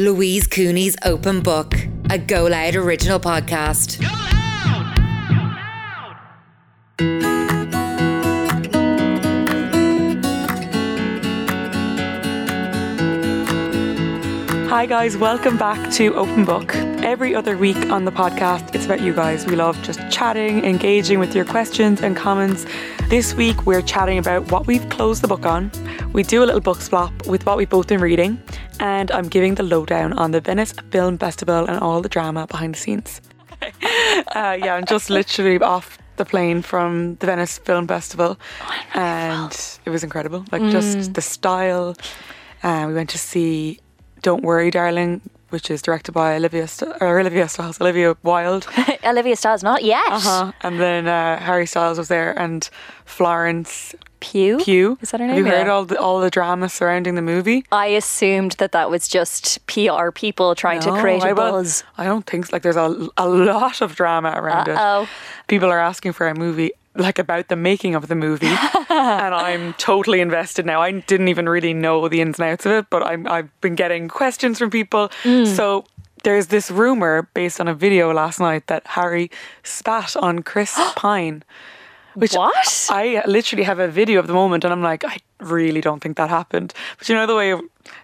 Louise Cooney's Open Book, a Go Loud original podcast. Hi, guys, welcome back to Open Book. Every other week on the podcast, it's about you guys. We love just chatting, engaging with your questions and comments. This week, we're chatting about what we've closed the book on. We do a little book swap with what we've both been reading, and I'm giving the lowdown on the Venice Film Festival and all the drama behind the scenes. uh, yeah, I'm just literally off the plane from the Venice Film Festival, and it was incredible. Like, just the style. Uh, we went to see don't Worry, Darling, which is directed by Olivia St- or Olivia Stiles, Olivia Wilde. Olivia Stiles, not yet. Uh-huh. And then uh, Harry Styles was there, and Florence Pugh. Pugh. Is that her Have name? you heard Yeah. all the all the drama surrounding the movie? I assumed that that was just PR people trying to create a I, buzz. I don't think so. like there's a, a lot of drama around Uh-oh. it. People are asking for a movie like about the making of the movie, and I'm totally invested now. I didn't even really know the ins and outs of it, but I'm, I've been getting questions from people. Mm. So there's this rumor based on a video last night that Harry spat on Chris Pine. Which What? I literally have a video of the moment, and I'm like, I really don't think that happened. But you know the way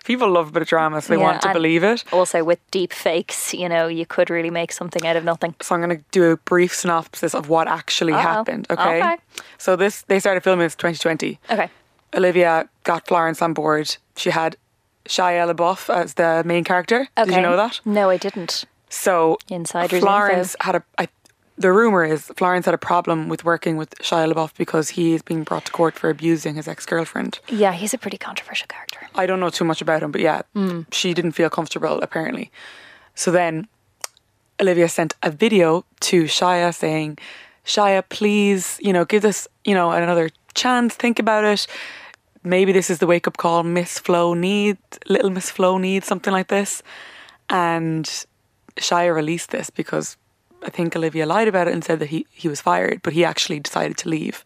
people love a bit of drama, so they Yeah, want to believe it. Also, with deep fakes, you know, you could really make something out of nothing. So I'm going to do a brief synopsis of what actually Uh-oh. happened. Okay? Okay. So this they started filming this 2020. Okay. Olivia got Florence on board. She had Shia LaBeouf as the main character. Okay. Did you know that? No, I didn't. So Insider's Florence info. had a. I, the rumor is Florence had a problem with working with Shia LaBeouf because he is being brought to court for abusing his ex-girlfriend. Yeah, he's a pretty controversial character. I don't know too much about him, but yeah, mm. she didn't feel comfortable apparently. So then Olivia sent a video to Shia saying, Shia, please, you know, give this, you know, another chance, think about it. Maybe this is the wake up call Miss Flo needs, little Miss Flo needs something like this. And Shia released this because I think Olivia lied about it and said that he, he was fired, but he actually decided to leave.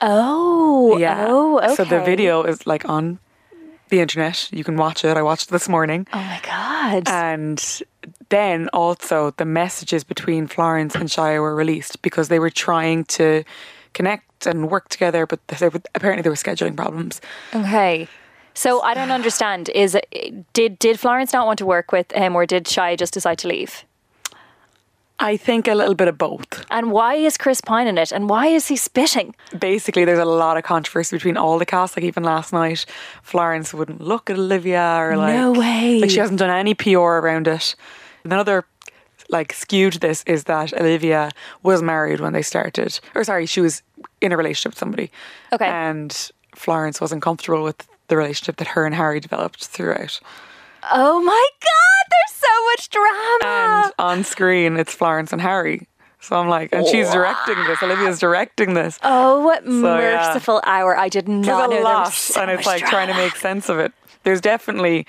Oh, Yeah. Oh, okay. So the video is like on the internet. You can watch it. I watched it this morning. Oh my god. And then also the messages between Florence and Shia were released because they were trying to connect and work together, but they, apparently there were scheduling problems. okay. So I don't understand. Is it, did did Florence not want to work with him, or did Shia just decide to leave? I think a little bit of both. And why is Chris Pine in it? And why is he spitting? Basically, there's a lot of controversy between all the cast. Like even last night, Florence wouldn't look at Olivia or like No way. Like she hasn't done any PR around it. Another like skewed this is that Olivia was married when they started, or sorry, she was in a relationship with somebody. Okay. and Florence wasn't comfortable with the relationship that her and Harry developed throughout. Oh my god, much drama. And on screen, it's Florence and Harry. So I'm like, and she's oh. directing this. Olivia's directing this. oh, yeah. merciful hour. I did not There's know a there lot, was so and it's like trying to make sense of it. There's definitely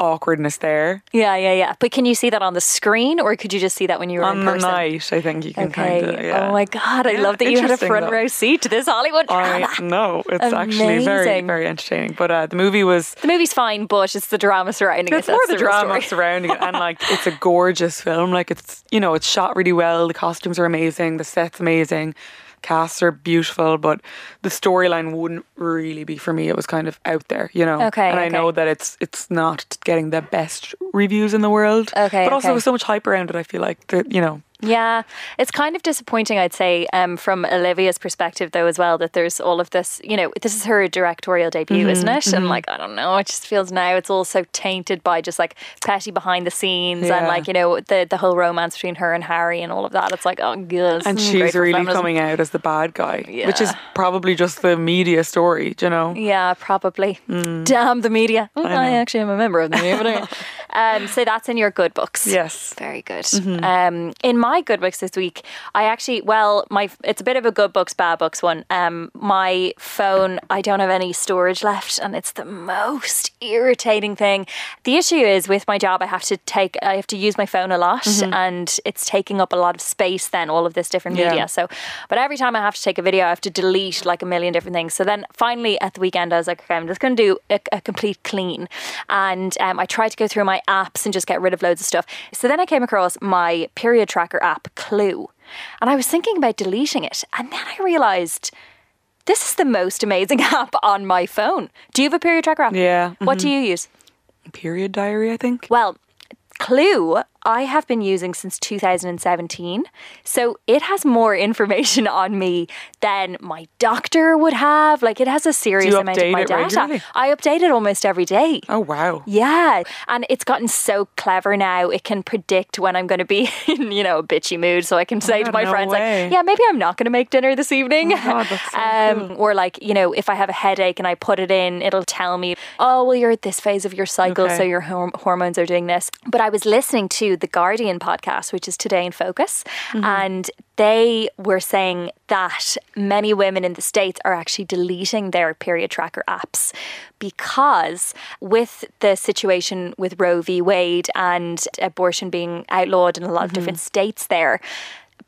awkwardness there Yeah, yeah, yeah. But can you see that on the screen or could you just see that when you were on in the person? night. I think you can Okay. kind of. Yeah. Oh my god, I Yeah, love that you had a front though. row seat to this Hollywood drama. I know it's actually very, Amazing. very entertaining. But uh, the movie was The movie's fine, but it's the drama surrounding It's it. more that's the drama surrounding it, and like it's a gorgeous film. Like it's you know it's shot really well. The costumes are amazing. The set's amazing. Casts are beautiful, but the storyline wouldn't really be for me. It was kind of out there, you know. Okay, and I okay. know that it's it's not getting the best reviews in the world. Okay, but also okay. with so much hype around it, I feel like that you know Yeah, it's kind of disappointing, I'd say, um, from Olivia's perspective, though, as well, that there's all of this. You know, this is her directorial debut, isn't it? And like, I don't know, it just feels now it's all so tainted by just like petty behind the scenes and like you know the the whole romance between her and Harry and all of that. It's like, oh, good. and mm, she's really feminism. coming out as the bad guy, which is probably just the media story, do you know. Yeah, probably. Damn the media. Mm, I, know. actually am a member of the media. Um, so that's in your good books. Yes. Very good. Um, in my good books this week, I actually, well, my it's a bit of a good books, bad books one. Um, my phone, I don't have any storage left, and it's the most irritating thing. The issue is with my job, I have to take, I have to use my phone a lot, and it's taking up a lot of space. Then all of this different Yeah. media. So, but every time I have to take a video, I have to delete like a million different things. So then finally at the weekend, I was like, okay, I'm just going to do a, a complete clean. And um, I tried to go through my my apps and just get rid of loads of stuff. So then I came across my period tracker app, Clue. And I was thinking about deleting it. And then I realized this is the most amazing app on my phone. Do you have a period tracker app? Yeah. What do mm-hmm. you use? Period diary, I think. Well, Clue, I have been using since 2017. So it has more information on me than my doctor would have. Like it has a serious amount of my data. regularly? I update it almost every day. Oh wow. Yeah, and it's gotten so clever now. It can predict when I'm going to be in, you know, a bitchy mood, so I can say to my no friends, way. like, "Yeah, maybe I'm not going to make dinner this evening." Oh God, so um, cool. Or like, you know, if I have a headache and I put it in, it'll tell me, "Oh, well, you're at this phase of your cycle, Okay. so your horm- hormones are doing this." But I was listening to the Guardian podcast, which is Today in Focus, Mm-hmm. and they were saying that many women in the states are actually deleting their period tracker apps because with the situation with Roe v. Wade and abortion being outlawed in a lot of different states there.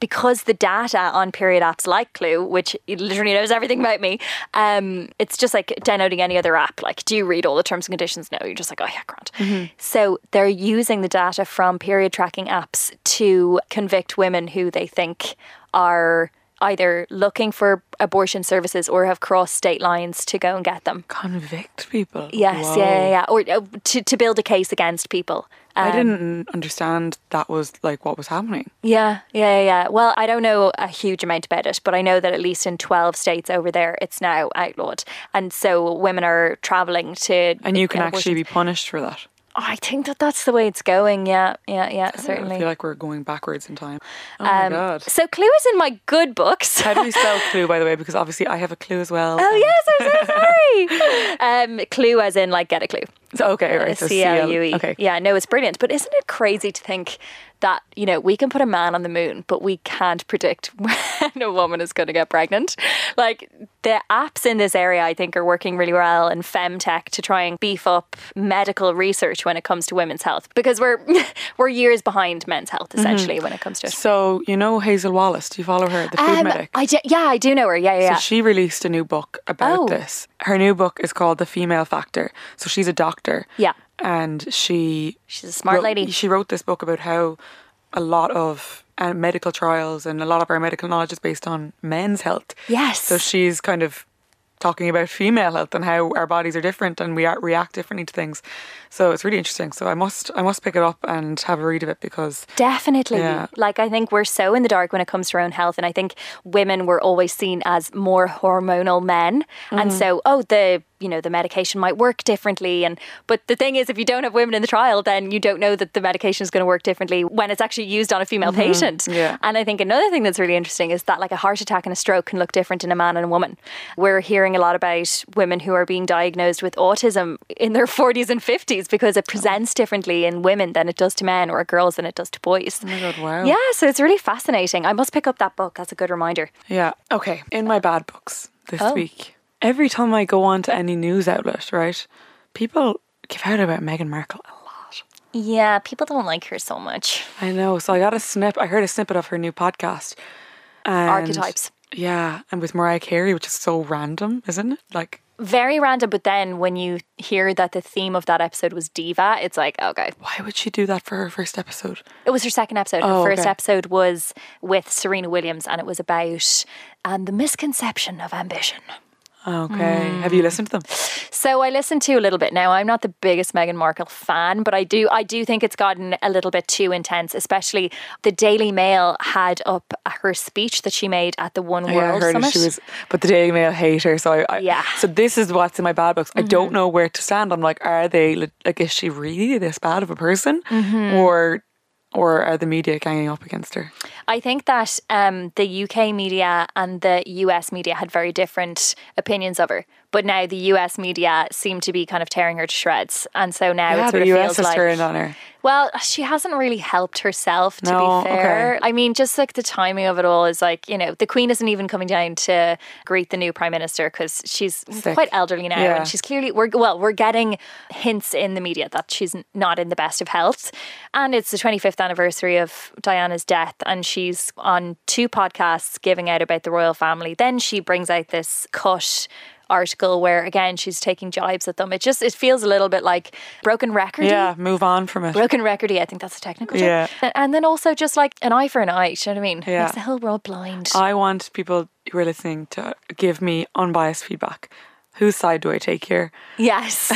Because the data on period apps like Clue, which literally knows everything about me, um, it's just like downloading any other app. Like, do you read all the terms and conditions? No, you're just like, oh yeah, grant. So they're using the data from period tracking apps to convict women who they think are either looking for abortion services or have crossed state lines to go and get them. Convict people. Yes, Whoa. yeah, yeah, yeah. Or uh, to, to build a case against people. I Um, didn't understand that was like what was happening. Yeah, yeah, yeah. Well, I don't know a huge amount about it, but I know that at least in 12 states over there, it's now outlawed. And so women are traveling to. And you can actually be punished for that. I think that that's the way it's going. Yeah, yeah, yeah, I certainly. I feel like we're going backwards in time. Oh my Um, god. So Clue is in my good books. How do we spell clue, by the way? Because obviously I have a clue as well. Oh yes, I'm so sorry. um, clue as in like get a clue. So, okay, right. Uh, so C L U E. Okay. Yeah, no, it's brilliant. But isn't it crazy to think that, you know, we can put a man on the moon, but we can't predict when a woman is going to get pregnant? Like, the apps in this area, I think, are working really well in femtech to try and beef up medical research when it comes to women's health because we're we're years behind men's health essentially when it comes to it. So you know Hazel Wallace? Do you follow her, the food Um, medic? I do, yeah, I do know her. Yeah, yeah. yeah. So she released a new book about Oh. this. Her new book is called The Female Factor. So she's a doctor. Yeah. And she She's a smart wrote- lady. She wrote this book about how a lot of uh, medical trials and a lot of our medical knowledge is based on men's health. Yes. So she's kind of talking about female health and how our bodies are different and we are, react differently to things. So it's really interesting. So I must I must pick it up and have a read of it because Definitely. Yeah. Like, I think we're so in the dark when it comes to our own health. And I think women were always seen as more hormonal men. And Mm-hmm. so, oh, the, you know, the medication might work differently. And, but the thing is, if you don't have women in the trial, then you don't know that the medication is going to work differently when it's actually used on a female patient. Mm-hmm. Yeah. And I think another thing that's really interesting is that, like, a heart attack and a stroke can look different in a man and a woman. We're hearing a lot about women who are being diagnosed with autism in their 40s and 50s because it presents differently in women than it does to men or girls than it does to boys. Oh my god, wow. Yeah, so it's really fascinating. I must pick up that book. That's a good reminder. Yeah. Okay. In my bad books this Oh. week, every time I go on to any news outlet, right, people give out about Meghan Markle a lot. Yeah, people don't like her so much. I know. So I got a snip. I heard a snippet of her new podcast. And Archetypes. Yeah, and with Mariah Carey, which is so random, isn't it? Like, Very random, but then when you hear that the theme of that episode was diva, it's like, okay. why would she do that for her first episode? It was her second episode. Her Oh, first okay. episode was with Serena Williams, and it was about um, the misconception of ambition. Okay. Have Hmm. you listened to them? So I listened to a little bit now. I'm not the biggest Meghan Markle fan, but I do I do think it's gotten a little bit too intense. Especially the Daily Mail had up her speech that she made at the One Yeah, I World heard Summit. she was, but the Daily Mail hate her. So I, I Yeah. Mm-hmm. So this is what's in my bad books. I don't know where to stand. I'm like, are they like, is she really this bad of a person, Mm-hmm. or, or are the media ganging up against her? I think that um, the UK media and the US media had very different opinions of her, but now the US media seem to be kind of tearing her to shreds, and so now Yeah, it sort the of US feels like on her. Well, she hasn't really helped herself, to No, be fair. okay. I mean, just like the timing of it all is like, you know, the Queen isn't even coming down to greet the new Prime Minister because she's Sick. quite elderly now. Yeah. And she's clearly, we're, well, we're getting hints in the media that she's not in the best of health. And it's the 25th anniversary of Diana's death. And she's on two podcasts giving out about the royal family. Then she brings out this cut article where again she's taking jibes at them. It just it feels a little bit like broken record. Yeah, move on from it. Broken recordy, I think that's a technical term. Yeah. And, and then also just like an eye for an eye, do you know what I mean? Yeah. Makes the whole world blind. I want people who are listening to give me unbiased feedback. Whose side do I take here? Yes.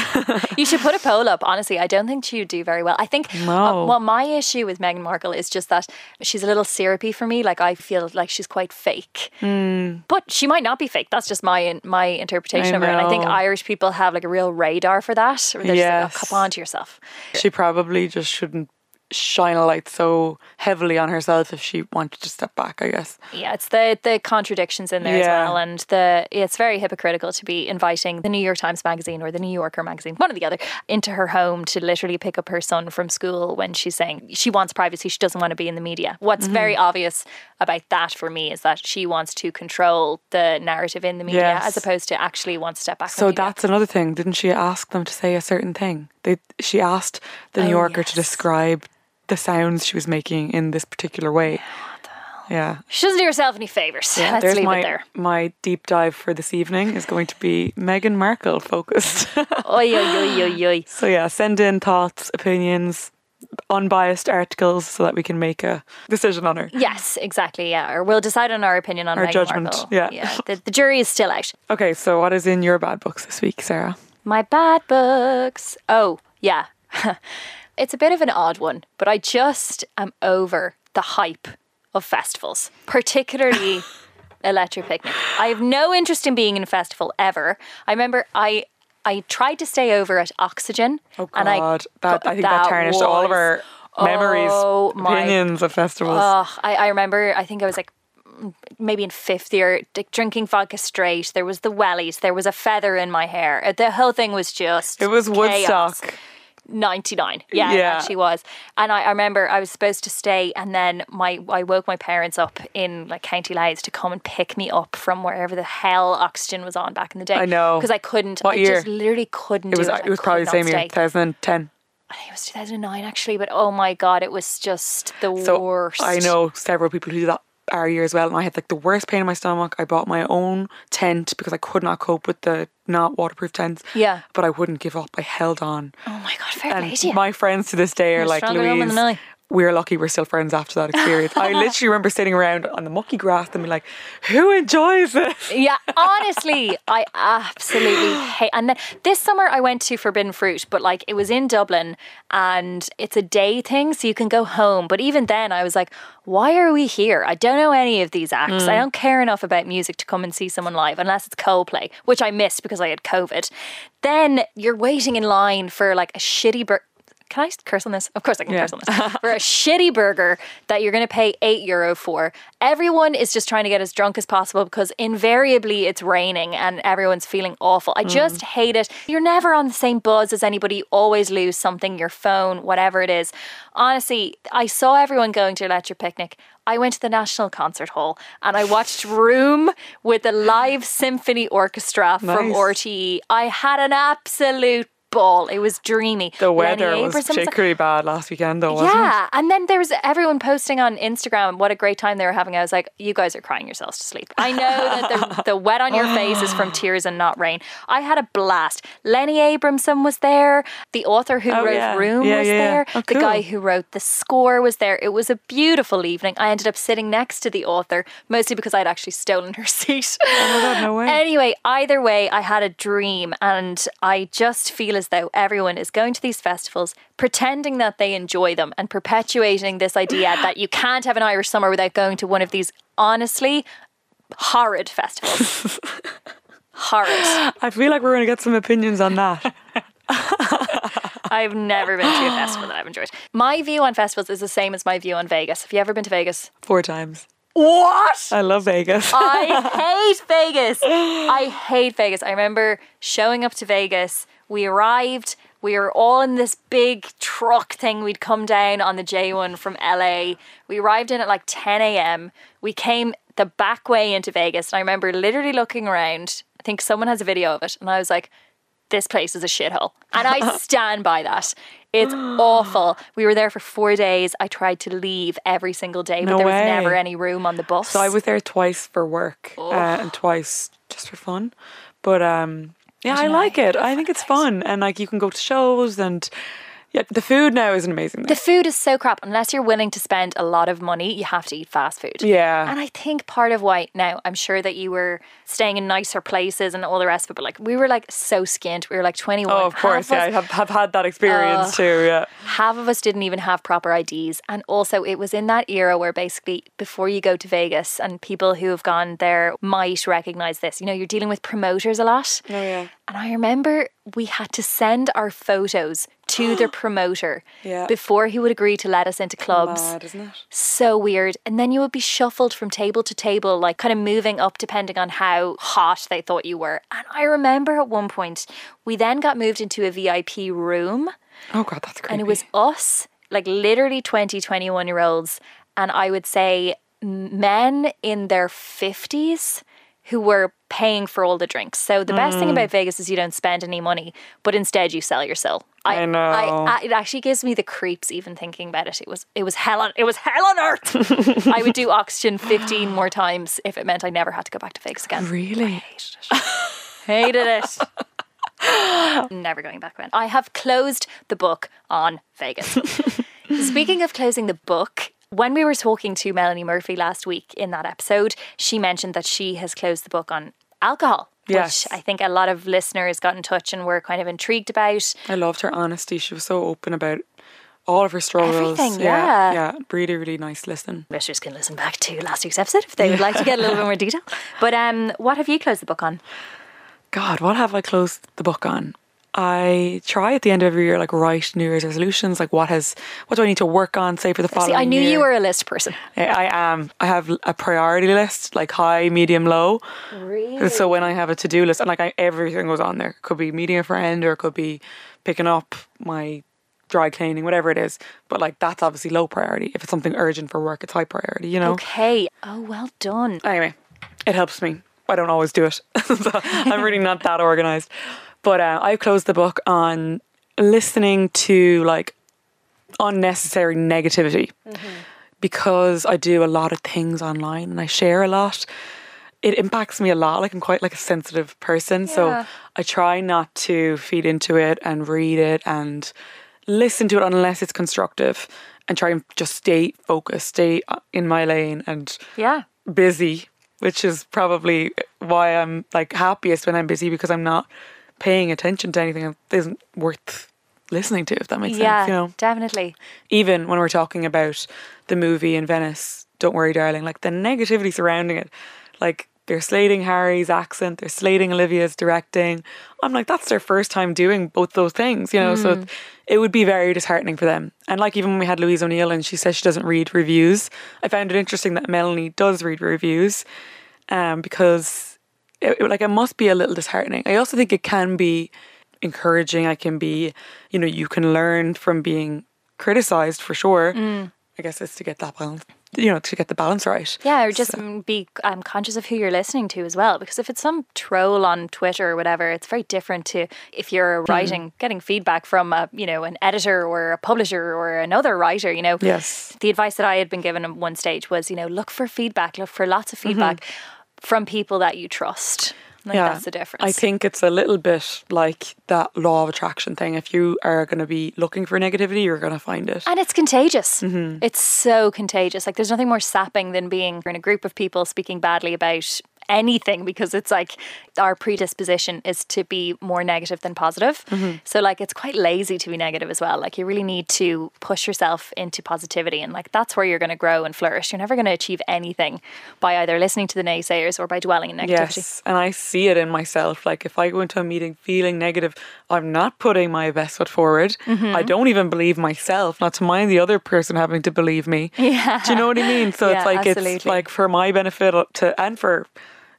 you should put a poll up. Honestly, I don't think she would do very well. I think, No. uh, well, my issue with Meghan Markle is just that she's a little syrupy for me. Like, I feel like she's quite fake. But she might not be fake. That's just my my interpretation I of her. And I think. Irish people have like a real radar for that. They're Yes. like, oh, come on to yourself. She probably just shouldn't shine a light so heavily on herself if she wanted to step back, I guess. Yeah, it's the the contradictions in there Yeah. as well, and the it's very hypocritical to be inviting the New York Times magazine or the New Yorker magazine, one or the other, into her home to literally pick up her son from school when she's saying she wants privacy, she doesn't want to be in the media. What's very Mm-hmm. obvious about that for me is that she wants to control the narrative in the media Yes. as opposed to actually want to step back. So that's another thing. Didn't she ask them to say a certain thing? They she asked the New Oh, Yorker to describe the sounds she was making in this particular way. Yeah. she doesn't do herself any favors. Let's There's leave my it there. my deep dive for this evening is going to be Meghan Markle focused. Oi, oi, oi, oi. so yeah, send in thoughts, opinions, unbiased articles so that we can make a decision on her. Yes, exactly. Yeah, or we'll decide on our opinion on Our Meghan judgment, Markle. yeah. yeah. The, the jury is still out. Okay, so what is in your bad books this week, Sarah? My bad books. Oh, yeah. it's a bit of an odd one, but I just am over the hype of festivals, particularly Electric Picnic. I have no interest in being in a festival ever. I remember I I tried to stay over at Oxygen. Oh and I God, that I think that, tarnished all of our memories, Oh, my opinions of festivals. Oh, I, I remember. I think I was like maybe in fifth year, drinking vodka straight. There was the wellies. There was a feather in my hair. Uh, The whole thing was just. it was chaos. Woodstock. 99 yeah, Yeah. actually was and I, I remember I was supposed to stay and then my I woke my parents up in like County Louth to come and pick me up from wherever the hell oxygen was on back in the day I know. because I couldn't What I year? just literally couldn't It was it it was probably the same year, 2010. I think it was 2009 actually but oh my god it was just the So worst I know several people who do that our year as well, and I had like the worst pain in my stomach. I bought my own tent because I could not cope with the not waterproof tents. Yeah. but I wouldn't give up. I held on. oh my god fair play And to you my friends to this day are You're like, stronger woman Louise, than I." we're lucky we're still friends after that experience. I literally remember sitting around on the mucky grass and be like, who enjoys this? Yeah, honestly, I absolutely hate. And then this summer I went to Forbidden Fruit, but like it was in Dublin, and it's a day thing, so you can go home. But even then, I was like, why are we here? I don't know any of these acts. I mm. don't care enough about music to come and see someone live, unless it's Coldplay, which I missed because I had COVID. Then you're waiting in line for like a shitty burger. Can I curse on this? Of course I can Yeah. curse on this. For a shitty burger that you're going to pay eight euro for. Everyone is just trying to get as drunk as possible because invariably it's raining and everyone's feeling awful. I mm. just hate it. You're never on the same buzz as anybody. You always lose something, your phone, whatever it is. Honestly, I saw everyone going to Electric Picnic. I went to the National Concert Hall and I watched Room with a live symphony orchestra from Nice. RTE. I had an absolute ball. It was dreamy. The weather was was- bad last weekend, though, wasn't it? yeah, and then there was everyone posting on Instagram what a great time they were having. I was like, you guys are crying yourselves to sleep. I know that the, the wet on your face is from tears and not rain. I had a blast. Lenny Abrahamson was there. The author who Oh, wrote yeah. Room Yeah, was yeah, yeah. there. Oh, The guy who wrote the score was there. It was a beautiful evening. I ended up sitting next to the author, mostly because I'd actually stolen her seat. Oh my God, no way. Anyway, either way, I had a dream, and I just feel as though everyone is going to these festivals, pretending that they enjoy them, and perpetuating this idea that you can't have an Irish summer without going to one of these honestly horrid festivals. horrid. I feel like we're going to get some opinions on that. I've never been to a festival that I've enjoyed. My view on festivals is the same as my view on Vegas. Have you ever been to Vegas? Four times. What? I love Vegas. I hate Vegas. I hate Vegas. I remember showing up to Vegas. We arrived. We were all in this big truck thing. We'd come down on the J1 from LA. We arrived in at like 10 a.m. We came the back way into Vegas. And I remember literally looking around. I think someone has a video of it. And I was like, this place is a shithole. And I stand by that. It's awful. We were there for four days. I tried to leave every single day, but No there was way. never any room on the bus. So I was there twice for work uh, and twice just for fun. But um, yeah, I like it. I think it's fun, and like you can go to shows, and yeah, the food now isn't amazing. The food is so crap. Unless you're willing to spend a lot of money, you have to eat fast food. Yeah. And I think part of why now I'm sure that you were staying in nicer places and all the rest of it, but like we were like so skint. We were like 21. Oh, of course, Half yeah, I have, have had that experience too. Yeah, half of us didn't even have proper IDs. And also, it was in that era where basically before you go to Vegas, and people who have gone there might recognize this, you know, you're dealing with promoters a lot. Oh, yeah. And I remember we had to send our photos to the promoter Yeah. before he would agree to let us into clubs. mad, isn't it? So weird. And then you would be shuffled from table to table, like kind of moving up depending on how hot they thought you were. And I remember at one point, we then got moved into a VIP room Oh god, that's creepy. and it was us, like literally 20, 21 year olds, and I would say men in their 50s who were paying for all the drinks. So the best Mm. thing about Vegas is you don't spend any money, but instead you sell your soul. I know. I, it actually gives me the creeps even thinking about it. It was it was hell on it was hell on earth. I would do oxygen 15 more times if it meant I never had to go back to Vegas again. really. Hated it. Never going back then. I have closed the book on Vegas. Speaking of closing the book, when we were talking to Melanie Murphy last week in that episode, she mentioned that she has closed the book on alcohol. Yes. Which I think a lot of listeners got in touch and were kind of intrigued about. I loved her honesty. She was so open about all of her struggles. Everything, yeah. yeah, really, really nice listen. Listeners can listen back to last week's episode if they would like to get a little bit more detail. But um, what have you closed the book on? God, what have I closed the book on? I try at the end of every year, like write New Year's resolutions. Like, what has, what do I need to work on? Say for the following. See, I knew year. you were a list person. I I am. I have a priority list, like high, medium, low. Really? So when I have a to do list, and like I, everything goes on there, could be meeting a friend or it could be picking up my dry cleaning, whatever it is. But like that's obviously low priority. If it's something urgent for work, it's high priority. You know. Okay. Oh, well done. Anyway, it helps me. I don't always do it. so I'm really not that organized. But uh, I closed the book on listening to like unnecessary negativity because I do a lot of things online and I share a lot. It impacts me a lot. Like I'm quite like a sensitive person, so I try not to feed into it and read it and listen to it unless it's constructive and try and just stay focused, stay uh, in my lane and Yeah. busy, which is probably why I'm like happiest when I'm busy because I'm not paying attention to anything that isn't worth listening to, if that makes yeah, sense. You know, definitely. even when we're talking about the movie in Venice, Don't Worry, Darling, like the negativity surrounding it, like they're slating Harry's accent, they're slating Olivia's directing. I'm like, that's their first time doing both those things, you know, so it, it would be very disheartening for them. And like even when we had Louise O'Neill and she says she doesn't read reviews, I found it interesting that Melanie does read reviews um, because it, like it must be a little disheartening. I also think it can be encouraging. I can be, you know, you can learn from being criticized for sure. I guess it's to get that balance, you know, to get the balance right. Yeah, or just mm, be um, conscious of who you're listening to as well. Because if it's some troll on Twitter or whatever, it's very different to if you're Hmm. writing, getting feedback from a you know an editor or a publisher or another writer. You know, Yes. The advice that I had been given at one stage was, you know, look for feedback, look for lots of feedback from people that you trust. I think that's the difference. I think it's a little bit like that law of attraction thing. If you are going to be looking for negativity, you're going to find it. And it's contagious. Mm-hmm. It's so contagious. Like there's nothing more sapping than being in a group of people speaking badly about anything because it's like our predisposition is to be more negative than positive. Mm-hmm. So like it's quite lazy to be negative as well. Like you really need to push yourself into positivity and like that's where you're going to grow and flourish. You're never going to achieve anything by either listening to the naysayers or by dwelling in negativity. Yes, and I see it in myself. Like if I go into a meeting feeling negative, I'm not putting my best foot forward. Mm-hmm. I don't even believe myself, not to mind the other person having to believe me. Yeah. Do you know what I mean? So Yeah, it's like it's like for my benefit to and for,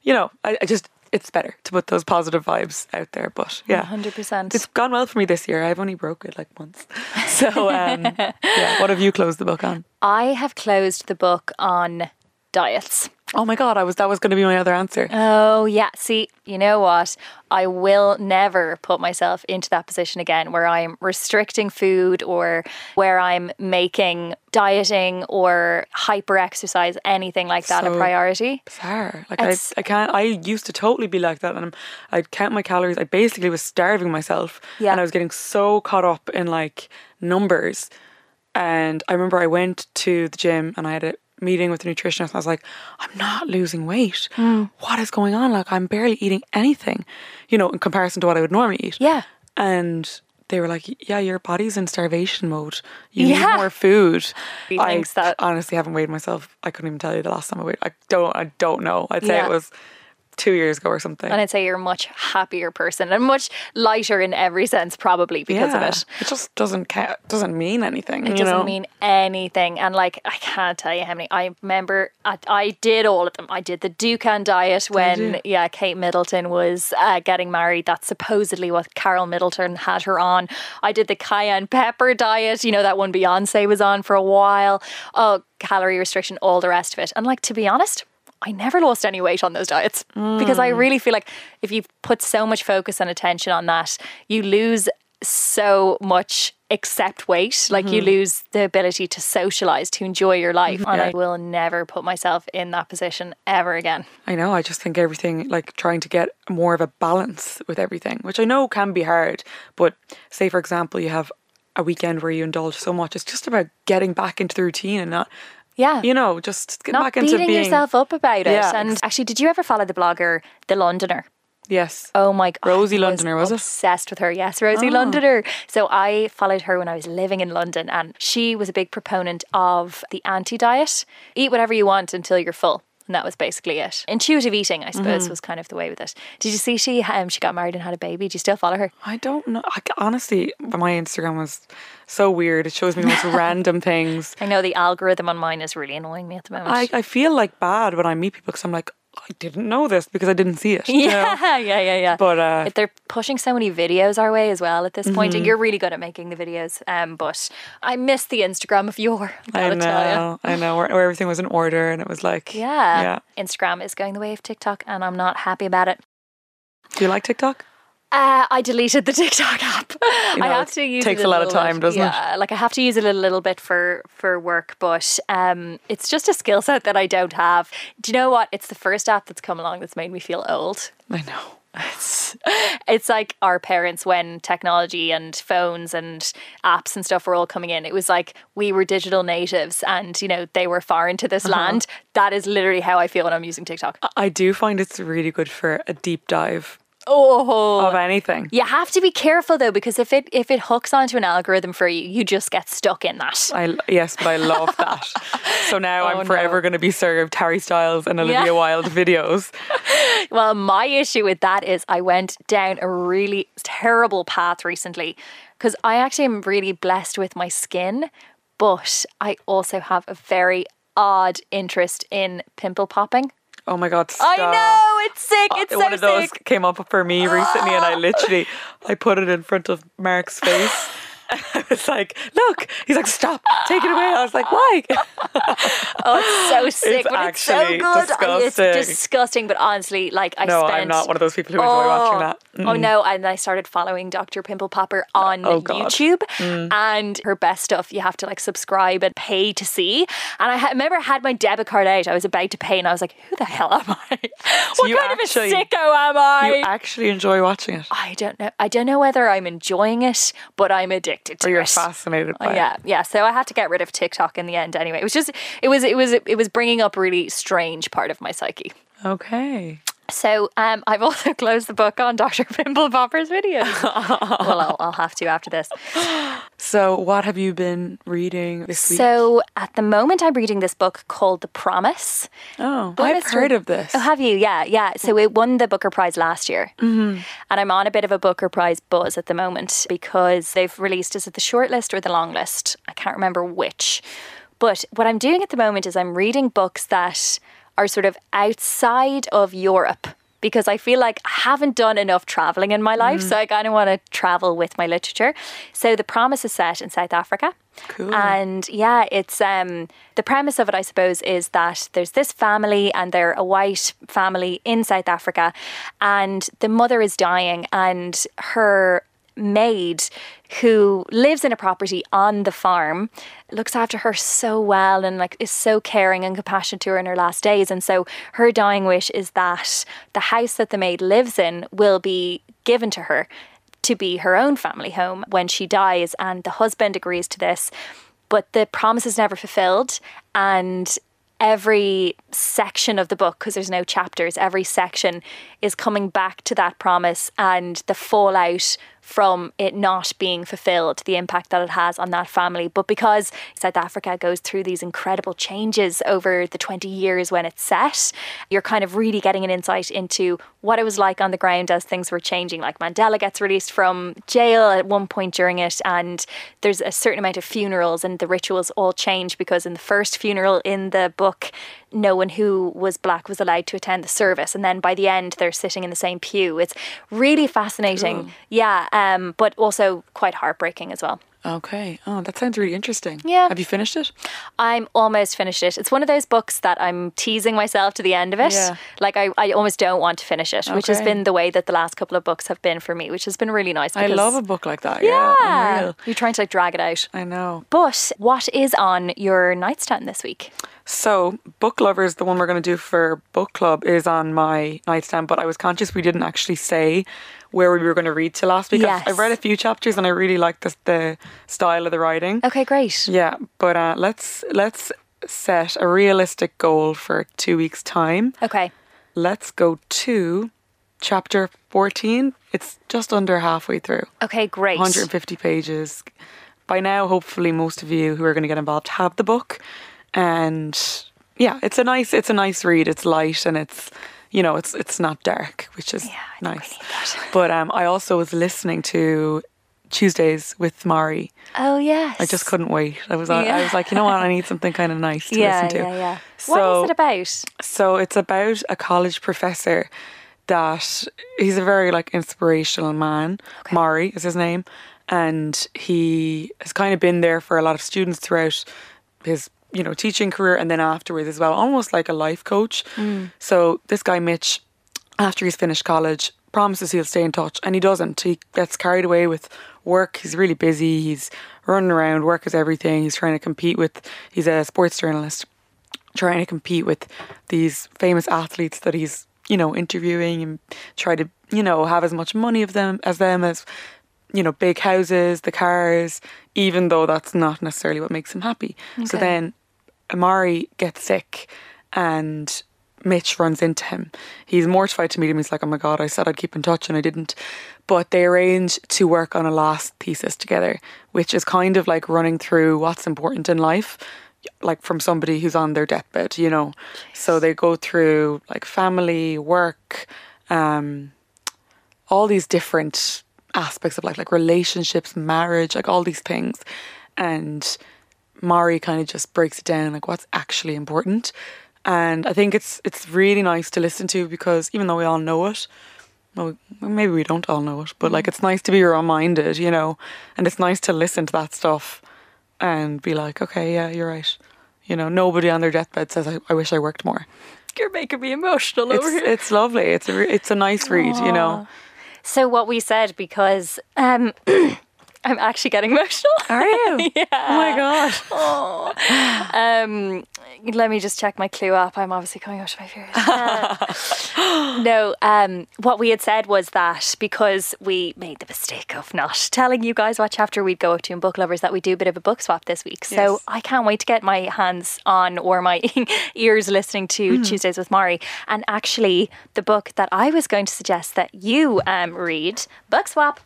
you know, I, I just it's better to put those positive vibes out there. But yeah, 100%. It's gone well for me this year. I've only broke it like once. So um, yeah, what have you closed the book on? I have closed the book on diets. Oh my god, I was that was going to be my other answer. Oh, yeah. See, you know what? I will never put myself into that position again where I'm restricting food or where I'm making dieting or hyper exercise, anything like that, a priority. Bizarre. Like I, I can't. I used to totally be like that, and I'm, I'd count my calories. I basically was starving myself, Yeah. and I was getting so caught up in like numbers. And I remember I went to the gym and I had a meeting with the nutritionist. And I was like, I'm not losing weight. Hmm. What is going on? Like I'm barely eating anything, you know, in comparison to what I would normally eat. Yeah. And they were like, "Yeah, your body's in starvation mode. You Yeah. need more food." He I thinks that- honestly haven't weighed myself. I couldn't even tell you the last time I weighed. I don't. I don't know. I'd say Yeah. it was two years ago or something. And I'd say you're a much happier person and much lighter in every sense, probably because yeah, of it. it just doesn't ca- doesn't mean anything. It doesn't know? mean anything. And like, I can't tell you how many. I remember I, I did all of them. I did the Dukan diet when, yeah, Kate Middleton was uh, getting married. That's supposedly what Carole Middleton had her on. I did the cayenne pepper diet, you know, that one Beyonce was on for a while. Oh, calorie restriction, all the rest of it. And like, to be honest, I never lost any weight on those diets because I mm. really feel like if you put so much focus and attention on that, you lose so much except weight. Like you mm-hmm. lose the ability to socialize, to enjoy your life. Mm-hmm. And I will never put myself in that position ever again. I know. I just think everything, like trying to get more of a balance with everything, which I know can be hard. But say, for example, you have a weekend where you indulge so much. It's just about getting back into the routine and not, Yeah. you know, just get not back into beating being. yourself up about it. Yeah, and actually, did you ever follow the blogger, The Londoner? Yes. Oh my god. Rosie I Londoner, was it? Obsessed with her. Yes, Rosie ah. Londoner. So I followed her when I was living in London and she was a big proponent of the anti-diet. Eat whatever you want until you're full. And that was basically it. Intuitive eating, I suppose, Mm-hmm. was kind of the way with it. Did you see she um, she got married and had a baby? Do you still follow her? I don't know. I, honestly, my Instagram was so weird. It shows me the most random things. I know the algorithm on mine is really annoying me at the moment. I, I feel like bad when I meet people because I'm like, I didn't know this because I didn't see it. you know? yeah, yeah, yeah, yeah. But uh, If they're pushing so many videos our way as well at this point, Mm-hmm. and you're really good at making the videos. Um, but I miss the Instagram of yore. I I gotta tell you. know, I know, where, where everything was in order and it was like, Yeah. yeah. Instagram is going the way of TikTok, and I'm not happy about it. Do you like TikTok? Uh, I deleted the TikTok app. You I know, have it to use takes it a lot of time, bit. doesn't it? yeah, like I have to use it a little bit for for work, but um, it's just a skill set that I don't have. Do you know what? It's the first app that's come along that's made me feel old. I know. It's, it's like our parents when technology and phones and apps and stuff were all coming in. It was like we were digital natives and, you know, they were far into this land. That is literally how I feel when I'm using TikTok. I do find it's really good for a deep dive Oh, of anything. you have to be careful though because if it if it hooks onto an algorithm for you, you just get stuck in that. I yes, but I love that. so now Oh, I'm forever no. going to be served Harry Styles and Olivia Yeah. Wilde videos. Well, my issue with that is I went down a really terrible path recently because I actually am really blessed with my skin, but I also have a very odd interest in pimple popping. Oh my god! Stop. I know it's sick. Uh, it's so One of those sick. came up for me recently, and I literally I put it in front of Mark's face. I was like, "Look!" He's like, "Stop! Take it away!" I was like, "Why?" Oh, it's so sick, It's but it's so good. I- disgusting. It's disgusting, but honestly, like I no, spent. I'm not one of those people who enjoy watching that. Oh no! And I started following Dr. Pimple Popper on Oh, God. Mm. YouTube, and her best stuff you have to like subscribe and pay to see. And I ha- remember I had my debit card out. I was about to pay, and I was like, "Who the hell am I? what you kind actually- of a sicko am I?" You actually enjoy watching it, I don't know. I don't know whether I'm enjoying it, but I'm addicted to or you're it. fascinated by Oh, it. yeah, yeah. So I had to get rid of TikTok in the end. Anyway, it was just, it was, it was, it was bringing up a really strange part of my psyche. Okay. So um, I've also closed the book on Dr. Pimple Popper's videos. well, I'll, I'll have to after this. So, what have you been reading this week? So at the moment, I'm reading this book called The Promise. oh, I've heard of this. Oh, have you? Yeah, yeah. So it won the Booker Prize last year. Mm-hmm. And I'm on a bit of a Booker Prize buzz at the moment because they've released, is it the short list or the long list? I can't remember which. But what I'm doing at the moment is I'm reading books that are sort of outside of Europe. because I feel like I haven't done enough traveling in my life. So I kind of want to travel with my literature. So The Promise is set in South Africa. Cool. And yeah, it's um the premise of it I suppose is that there's this family and they're a white family in South Africa and the mother is dying and her maid who lives in a property on the farm looks after her so well and like is so caring and compassionate to her in her last days. And so her dying wish is that the house that the maid lives in will be given to her to be her own family home when she dies. And the husband agrees to this but the promise is never fulfilled. And every section of the book because there's no chapters every section is coming back to that promise. And the fallout from it not being fulfilled, the impact that it has on that family. But because South Africa goes through these incredible changes over the 20 years when it's set, you're kind of really getting an insight into what it was like on the ground as things were changing. Like Mandela gets released from jail at one point during it, and there's a certain amount of funerals, and the rituals all change because in the first funeral in the book, no one who was black was allowed to attend the service. And then by the end, they're sitting in the same pew. It's really fascinating. Cool. Yeah, um, but also quite heartbreaking as well. Okay. Oh, that sounds really interesting. Yeah. Have you finished it? I'm almost finished it. It's one of those books that I'm teasing myself to the end of it. Yeah. Like I, I almost don't want to finish it, which has been the way that the last couple of books have been for me, which has been really nice. I love a book like that. Yeah, Yeah. You're trying to like drag it out. I know. But what is on your nightstand this week? So, Book Lovers, the one we're going to do for book club, is on my nightstand. But I was conscious we didn't actually say where we were going to read to last week. Yes. I've read a few chapters and I really like the, the style of the writing. Okay, great. Yeah, but uh, let's let's set a realistic goal for two weeks' time. Okay. Let's go to chapter fourteen. It's just under halfway through. Okay, great. 150 pages. By now, hopefully, most of you who are going to get involved have the book, and yeah, it's a nice, it's a nice read. It's light and it's, you know, it's it's not dark, which is Yeah, I think we nice. that. But um, I also was listening to Tuesdays with Morrie. Oh yes. I just couldn't wait. I was, I was like, you know what, I need something kind of nice to Yeah, listen to. yeah, yeah. So, what is it about? so it's about a college professor that he's a very like inspirational man. Morrie is his name, and he has kind of been there for a lot of students throughout his you know teaching career and then afterwards as well, almost like a life coach. Mm. So this guy Mitch, after he's finished college, promises he'll stay in touch, and he doesn't. He gets carried away with work. He's really busy. He's running around. Work is everything. He's trying to compete with. He's a sports journalist trying to compete with these famous athletes that he's you know interviewing and try to you know have as much money of them as them as you know big houses the cars even though that's not necessarily what makes him happy so then amari gets sick and Mitch runs into him. He's mortified to meet him. He's like, "Oh my god, I said I'd keep in touch and I didn't." But they arrange to work on a last thesis together, which is kind of like running through what's important in life, like from somebody who's on their deathbed, you know. So they go through like family, work, um, all these different aspects of life, like relationships, marriage, like all these things. And Morrie kind of just breaks it down, like what's actually important. And I think it's it's really nice to listen to because even though we all know it, well, maybe we don't all know it, but like it's nice to be reminded, you know, and it's nice to listen to that stuff and be like, okay, yeah, you're right. You know, nobody on their deathbed says, I, I wish I worked more. You're making me emotional It's, it's lovely. It's a, re- it's a nice read, you know. So what we said because um, I'm actually getting emotional. Are you? yeah. Oh my God. Um, let me just check my clue up. I'm obviously coming out of my fears. Uh, no, um, what we had said was that because we made the mistake of not telling you guys what chapter we'd go up to in Book Lovers, that we do a bit of a book swap this week. So I can't wait to get my hands on or my ears listening to Tuesdays with Morrie. And actually, the book that I was going to suggest that you um, read, Book Swap,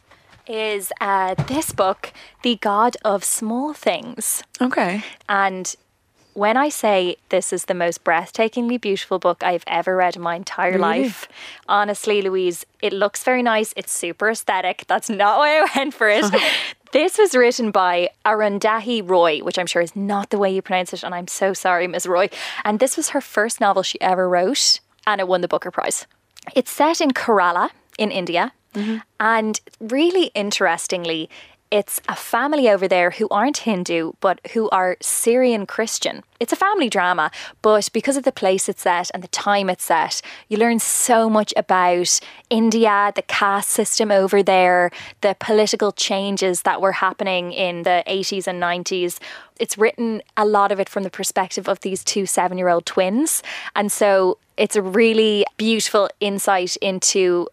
is uh, this book, The God of Small Things. Okay. And when I say this is the most breathtakingly beautiful book I've ever read in my entire Really? life, honestly, Louise, it looks very nice. It's super aesthetic. That's not why I went for it. this was written by Arundhati Roy, which I'm sure is not the way you pronounce it. And I'm so sorry, Ms. Roy. And this was her first novel she ever wrote, and it won the Booker Prize. it's set in Kerala in India. Mm-hmm. And really interestingly, it's a family over there who aren't Hindu, but who are Syrian Christian. It's a family drama, but because of the place it's set and the time it's set, you learn so much about India, the caste system over there, the political changes that were happening in the 80s and 90s. It's written a lot of it from the perspective of these two seven year old twins. And so it's a really beautiful insight into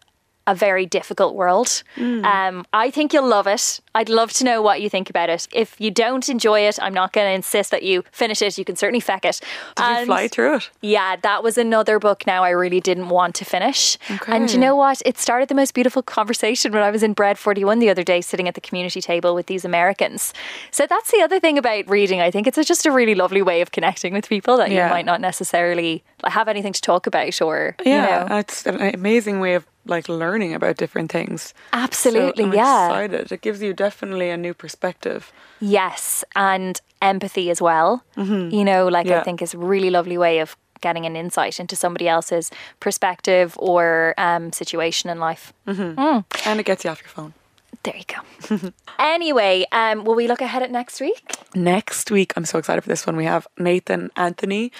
a very difficult world. Um, I think you'll love it. I'd love to know what you think about it. If you don't enjoy it, I'm not going to insist that you finish it. You can certainly feck it. Did you fly through it? Yeah, that was another book now I really didn't want to finish. And you know what? It started the most beautiful conversation when I was in Bread 41 the other day, sitting at the community table with these Americans. So that's the other thing about reading. I think it's just a really lovely way of connecting with people that Yeah. you might not necessarily have anything to talk about or, Yeah, you know. it's an amazing way of like learning about different things. Absolutely, so yeah. Excited. It gives you definitely a new perspective. Yes, and empathy as well. You know, like Yeah. I think is a really lovely way of getting an insight into somebody else's perspective or um, situation in life. And it gets you off your phone. There you go. anyway, um, will we look ahead at next week? Next week, I'm so excited for this one. We have Nathan Anthony,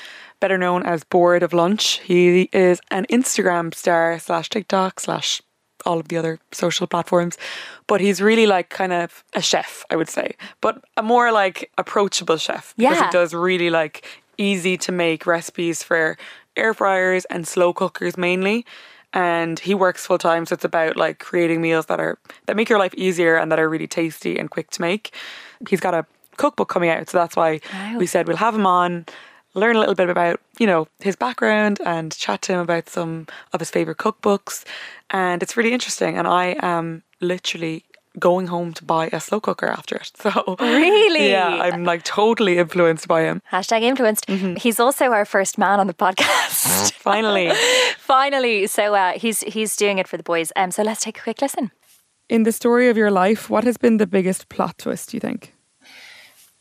better known as Bored of Lunch. He is an Instagram star slash TikTok slash all of the other social platforms, but he's really like kind of a chef, I would say, but a more like approachable chef because Yeah. he does really like easy to make recipes for air fryers and slow cookers mainly. And he works full time, so it's about like creating meals that are that make your life easier and that are really tasty and quick to make. He's got a cookbook coming out, so that's why Wow. we said we'll have him on, learn a little bit about you know his background and chat to him about some of his favorite cookbooks, and it's really interesting. And I am literally going home to buy a slow cooker after it. So Really? yeah, I'm like totally influenced by him. Hashtag influenced. He's also our first man on the podcast. Finally, Finally, so uh, he's he's doing it for the boys. Um, so let's take a quick listen. In the story of your life, what has been the biggest plot twist, do you think?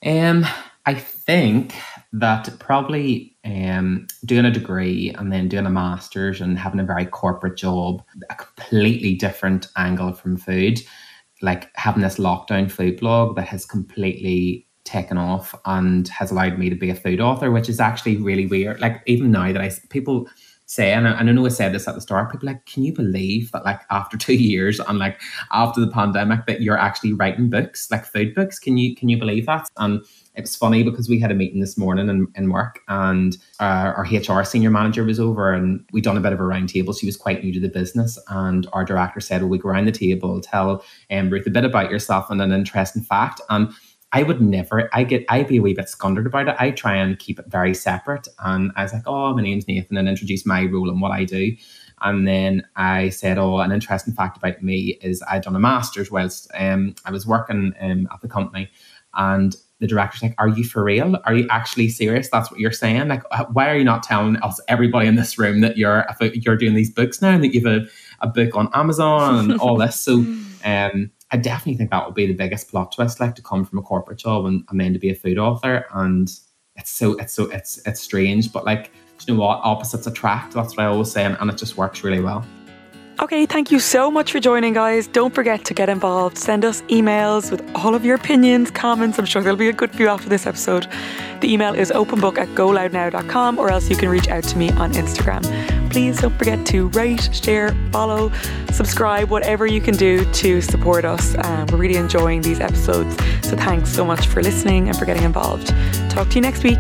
Um, I think that probably um, doing a degree and then doing a master's and having a very corporate job, a completely different angle from food, like having this lockdown food blog that has completely taken off and has allowed me to be a food author, which is actually really weird. Like even now that I people say, and I, and I know I said this at the start, people like, can you believe that like after two years and like after the pandemic that you're actually writing books, like food books? Can you can you believe that? And it was funny because we had a meeting this morning in, in work and uh, our HR senior manager was over and we'd done a bit of a round table. She was quite new to the business and our director said, well, we go around the table, tell um, Ruth a bit about yourself and an interesting fact. And I would never, I get, I'd be a wee bit scundered about it. I try and keep it very separate. And I was like, oh, my name's Nathan and introduce my role and what I do. And then I said, oh, an interesting fact about me is I'd done a master's whilst um, I was working um, at the company. And the director's like, are you for real? Are you actually serious? That's what you're saying? Like, why are you not telling us, everybody in this room, that you're you're doing these books now and that you've a, a book on Amazon and all this? So um, I definitely think that would be the biggest plot twist, like to come from a corporate job and, and then to be a food author. And it's so it's so it's it's strange, but like, do you know what? Opposites attract. That's what I always say, and, and it just works really well. Okay, thank you so much for joining, guys. Don't forget to get involved. Send us emails with all of your opinions, comments. I'm sure there'll be a good few after this episode. The email is openbook at goloudnow.com or else you can reach out to me on Instagram. Please don't forget to rate, share, follow, subscribe, whatever you can do to support us. Um, we're really enjoying these episodes. So thanks so much for listening and for getting involved. Talk to you next week.